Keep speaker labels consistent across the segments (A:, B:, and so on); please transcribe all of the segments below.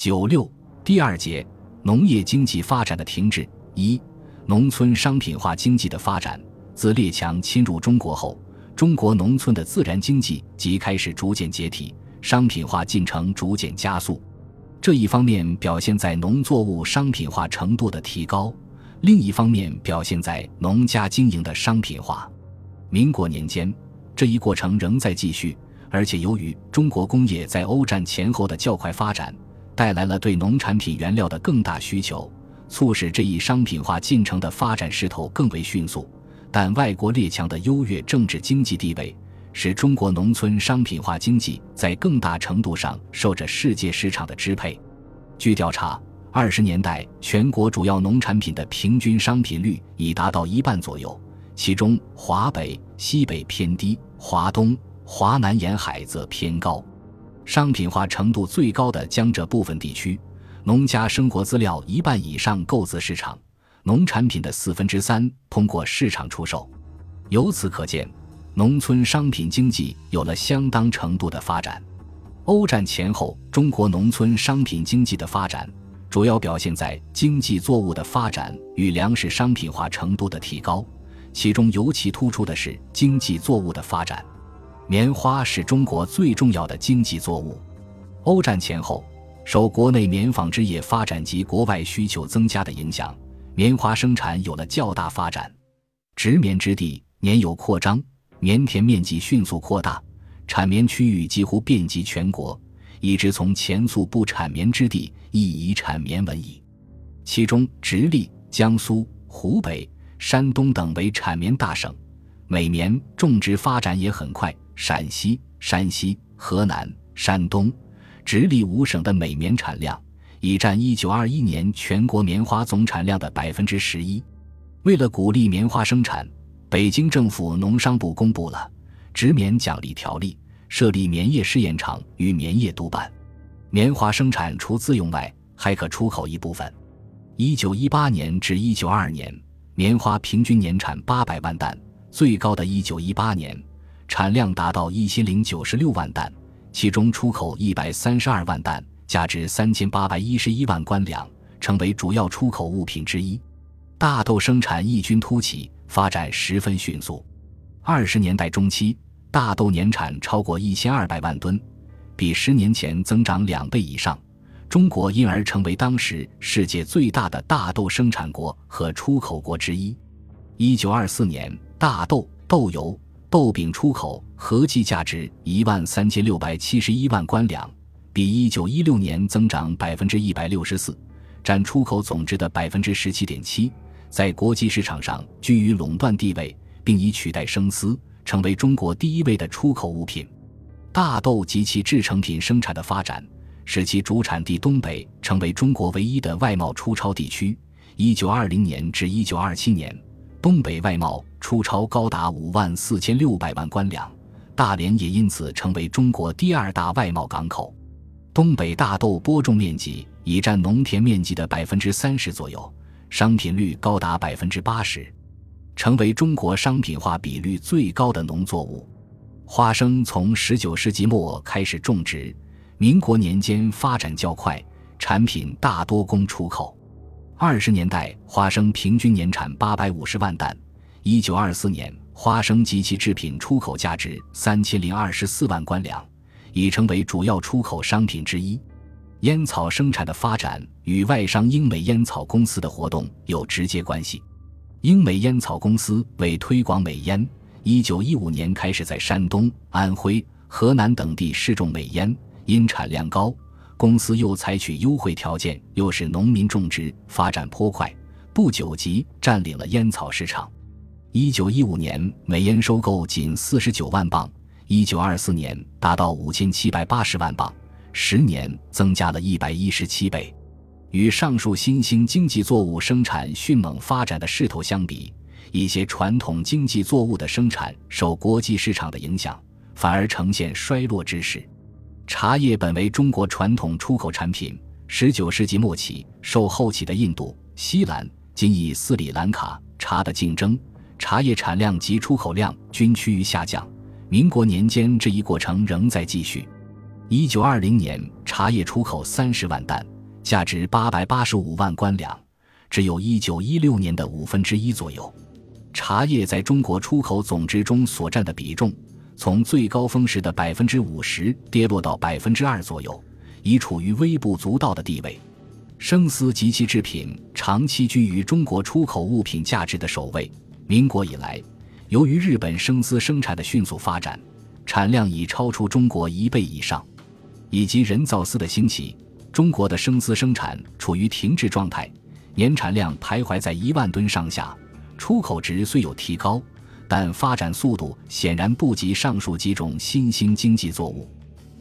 A: 九六第二节农业经济发展的停滞。一、农村商品化经济的发展。自列强侵入中国后，中国农村的自然经济即开始逐渐解体，商品化进程逐渐加速。这一方面表现在农作物商品化程度的提高，另一方面表现在农家经营的商品化。民国年间，这一过程仍在继续，而且由于中国工业在欧战前后的较快发展，带来了对农产品原料的更大需求，促使这一商品化进程的发展势头更为迅速。但外国列强的优越政治经济地位。使中国农村商品化经济在更大程度上受着世界市场的支配。据调查，二十年代全国主要农产品的平均商品率已达到一半左右，其中华北、西北偏低，华东、华南沿海则偏高。商品化程度最高的江浙部分地区，农家生活资料一半以上购自市场，农产品的四分之三通过市场出售。由此可见。农村商品经济有了相当程度的发展。欧战前后，中国农村商品经济的发展主要表现在经济作物的发展与粮食商品化程度的提高，其中尤其突出的是经济作物的发展。棉花是中国最重要的经济作物。欧战前后，受国内棉纺织业发展及国外需求增加的影响，棉花生产有了较大发展，植棉之地年有扩张。棉田面积迅速扩大，产棉区域几乎遍及全国，一直从前素不产棉之地，亦以产棉闻矣。其中，直隶、江苏、湖北、山东等为产棉大省，美棉种植发展也很快。陕西、山西、河南、山东、直隶五省的美棉产量已占一九二一年全国棉花总产量的百分之十一。为了鼓励棉花生产。北京政府农商部公布了《植棉奖励条例》，设立棉业试验场与棉业督办。棉花生产除自用外，还可出口一部分。一九一八年至一九二二年，棉花平均年产八百万担，最高的一九一八年产量达到一千零九十六万担，其中出口一百三十二万担，价值三千八百一十一万官两，成为主要出口物品之一。大豆生产异军突起。发展十分迅速，二十年代中期，大豆年产超过一千二百万吨，比十年前增长两倍以上。中国因而成为当时世界最大的大豆生产国和出口国之一。一九二四年，大豆、豆油、豆饼出口合计价值一万三千六百七十一万官两，比一九一六年增长百分之一百六十四，占出口总值的百分之十七点七。在国际市场上居于垄断地位，并已取代生丝，成为中国第一位的出口物品。大豆及其制成品生产的发展，使其主产地东北成为中国唯一的外贸出超地区。一九二零年至一九二七年，东北外贸出超高达五万四千六百万官粮，大连也因此成为中国第二大外贸港口。东北大豆播种面积已占农田面积的百分之三十左右。商品率高达百分之八十，成为中国商品化比率最高的农作物。花生从十九世纪末开始种植，民国年间发展较快，产品大多供出口。二十年代，花生平均年产八百五十万担。一九二四年，花生及其制品出口价值三千零二十四万官两，已成为主要出口商品之一。烟草生产的发展与外商英美烟草公司的活动有直接关系。英美烟草公司为推广美烟，1915年开始在山东、安徽、河南等地试种美烟，因产量高，公司又采取优惠条件，又使农民种植，发展颇快，不久即占领了烟草市场。1915年美烟收购仅49万磅，1924年达到5780万磅。十年增加了一百一十七倍，与上述新兴经济作物生产迅猛发展的势头相比，一些传统经济作物的生产受国际市场的影响，反而呈现衰落之势。茶叶本为中国传统出口产品，十九世纪末起受后起的印度、西兰（今以斯里兰卡）茶的竞争，茶叶产量及出口量均趋于下降。民国年间，这一过程仍在继续。一九二零年，茶叶出口三十万担，价值八百八十五万官两，只有一九一六年的五分之一左右。茶叶在中国出口总值中所占的比重，从最高峰时的百分之五十跌落到百分之二左右，已处于微不足道的地位。生丝及其制品长期居于中国出口物品价值的首位。民国以来，由于日本生丝生产的迅速发展，产量已超出中国一倍以上，以及人造丝的兴起，中国的生丝生产处于停滞状态，年产量徘徊在一万吨上下。出口值虽有提高，但发展速度显然不及上述几种新兴经济作物。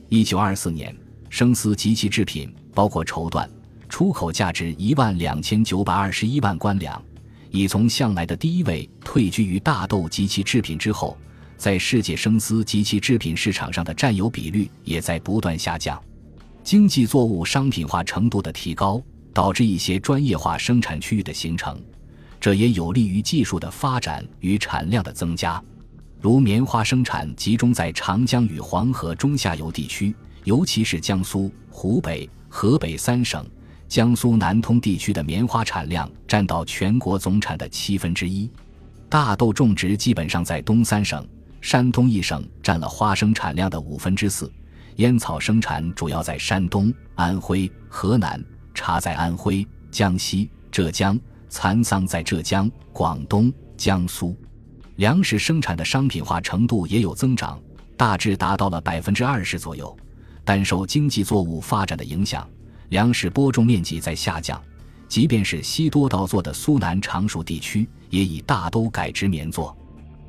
A: 一九二四年，生丝及其制品，包括绸缎。出口价值一万两千九百二十一万官两，已从向来的第一位退居于大豆及其制品之后，在世界生丝及其制品市场上的占有比率也在不断下降。经济作物商品化程度的提高，导致一些专业化生产区域的形成，这也有利于技术的发展与产量的增加。如棉花生产集中在长江与黄河中下游地区，尤其是江苏、湖北、河北三省。江苏南通地区的棉花产量占到全国总产的七分之一，大豆种植基本上在东三省，山东一省占了花生产量的五分之四，烟草生产主要在山东、安徽、河南，茶在安徽、江西、浙江，蚕桑在浙江、广东、江苏，粮食生产的商品化程度也有增长，大致达到了百分之二十左右，但受经济作物发展的影响。粮食播种面积在下降，即便是西多稻作的苏南常熟地区，也已大都改植棉作。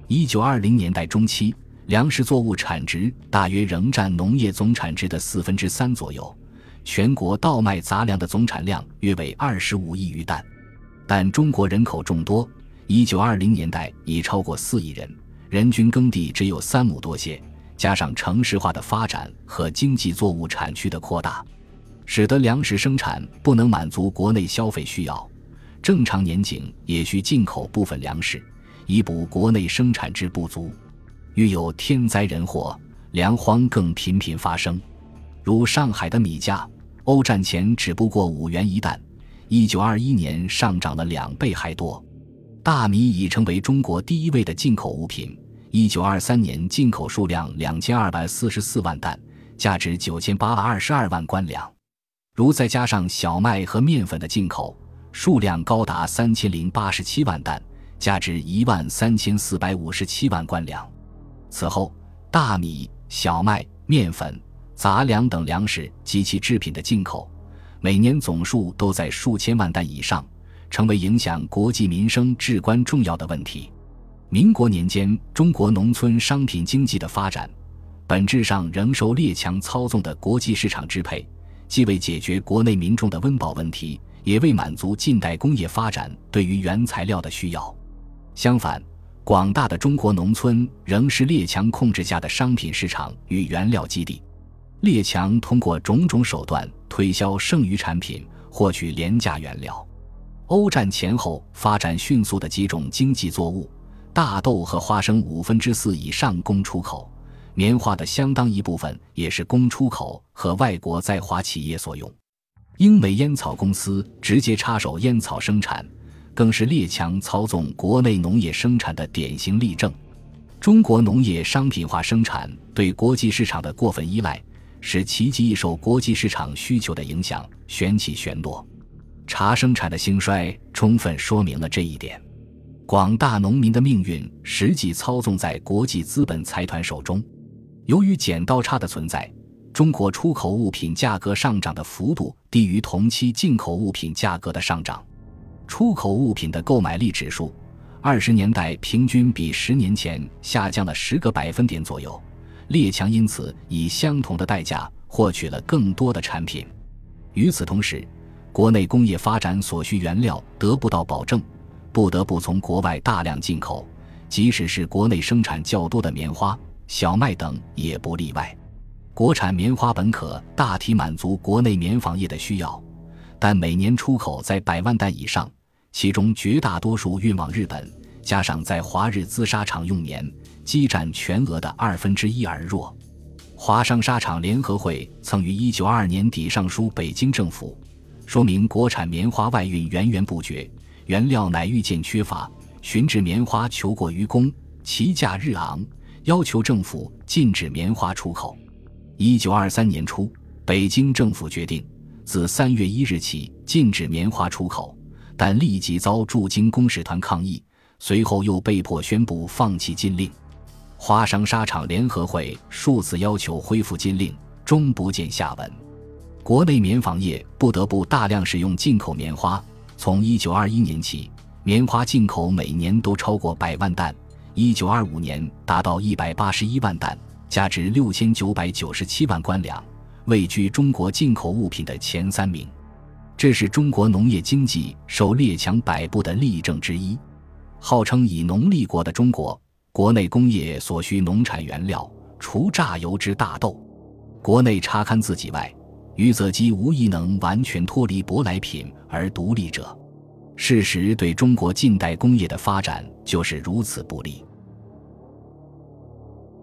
A: 一九二零年代中期，粮食作物产值大约仍占农业总产值的四分之三左右，全国稻麦杂粮的总产量约为二十五亿余担。但中国人口众多，一九二零年代已超过四亿人，人均耕地只有三亩多些，加上城市化的发展和经济作物产区的扩大。使得粮食生产不能满足国内消费需要，正常年景也需进口部分粮食，以补国内生产之不足。遇有天灾人祸，粮荒更频频发生。如上海的米价，欧战前只不过五元一担，一九二一年上涨了两倍还多。大米已成为中国第一位的进口物品，一九二三年进口数量两千二百四十四万担，价值九千八百二十二万官两。如再加上小麦和面粉的进口，数量高达三千零八十七万担，价值一万三千四百五十七万官粮。此后，大米、小麦、面粉、杂粮等粮食及其制品的进口，每年总数都在数千万担以上，成为影响国计民生至关重要的问题。民国年间，中国农村商品经济的发展，本质上仍受列强操纵的国际市场支配。既为解决国内民众的温饱问题，也为满足近代工业发展对于原材料的需要。相反，广大的中国农村仍是列强控制下的商品市场与原料基地。列强通过种种手段推销剩余产品，获取廉价原料。欧战前后发展迅速的几种经济作物，大豆和花生五分之四以上供出口。棉花的相当一部分也是供出口和外国在华企业所用，英美烟草公司直接插手烟草生产，更是列强操纵国内农业生产的典型例证。中国农业商品化生产对国际市场的过分依赖，使其极易受国际市场需求的影响旋起旋落。茶生产的兴衰充分说明了这一点。广大农民的命运实际操纵在国际资本财团手中。由于剪刀差的存在，中国出口物品价格上涨的幅度低于同期进口物品价格的上涨。出口物品的购买力指数，二十年代平均比十年前下降了十个百分点左右。列强因此以相同的代价获取了更多的产品。与此同时，国内工业发展所需原料得不到保证，不得不从国外大量进口，即使是国内生产较多的棉花。小麦等也不例外，国产棉花本可大体满足国内棉纺业的需要，但每年出口在百万担以上，其中绝大多数运往日本，加上在华日资纱厂用棉，积占全额的二分之一而弱。华商纱厂联合会曾于一九二二年底上书北京政府，说明国产棉花外运源源不绝，原料乃愈见缺乏，寻制棉花求过于供，其价日昂，要求政府禁止棉花出口。一九二三年初，北京政府决定自三月一日起禁止棉花出口，但立即遭驻京公使团抗议，随后又被迫宣布放弃禁令。华商纱厂联合会数次要求恢复禁令，终不见下文。国内棉纺业不得不大量使用进口棉花。从1921年起，棉花进口每年都超过百万担，1925年达到181万担，价值6997万官粮，位居中国进口物品的前三名。这是中国农业经济受列强摆布的例证之一。号称以农立国的中国。国内工业所需农产原料，除榨油之大豆，国内插勘自己外，余则几无一能完全脱离舶来品而独立者。事实对中国近代工业的发展就是如此不利。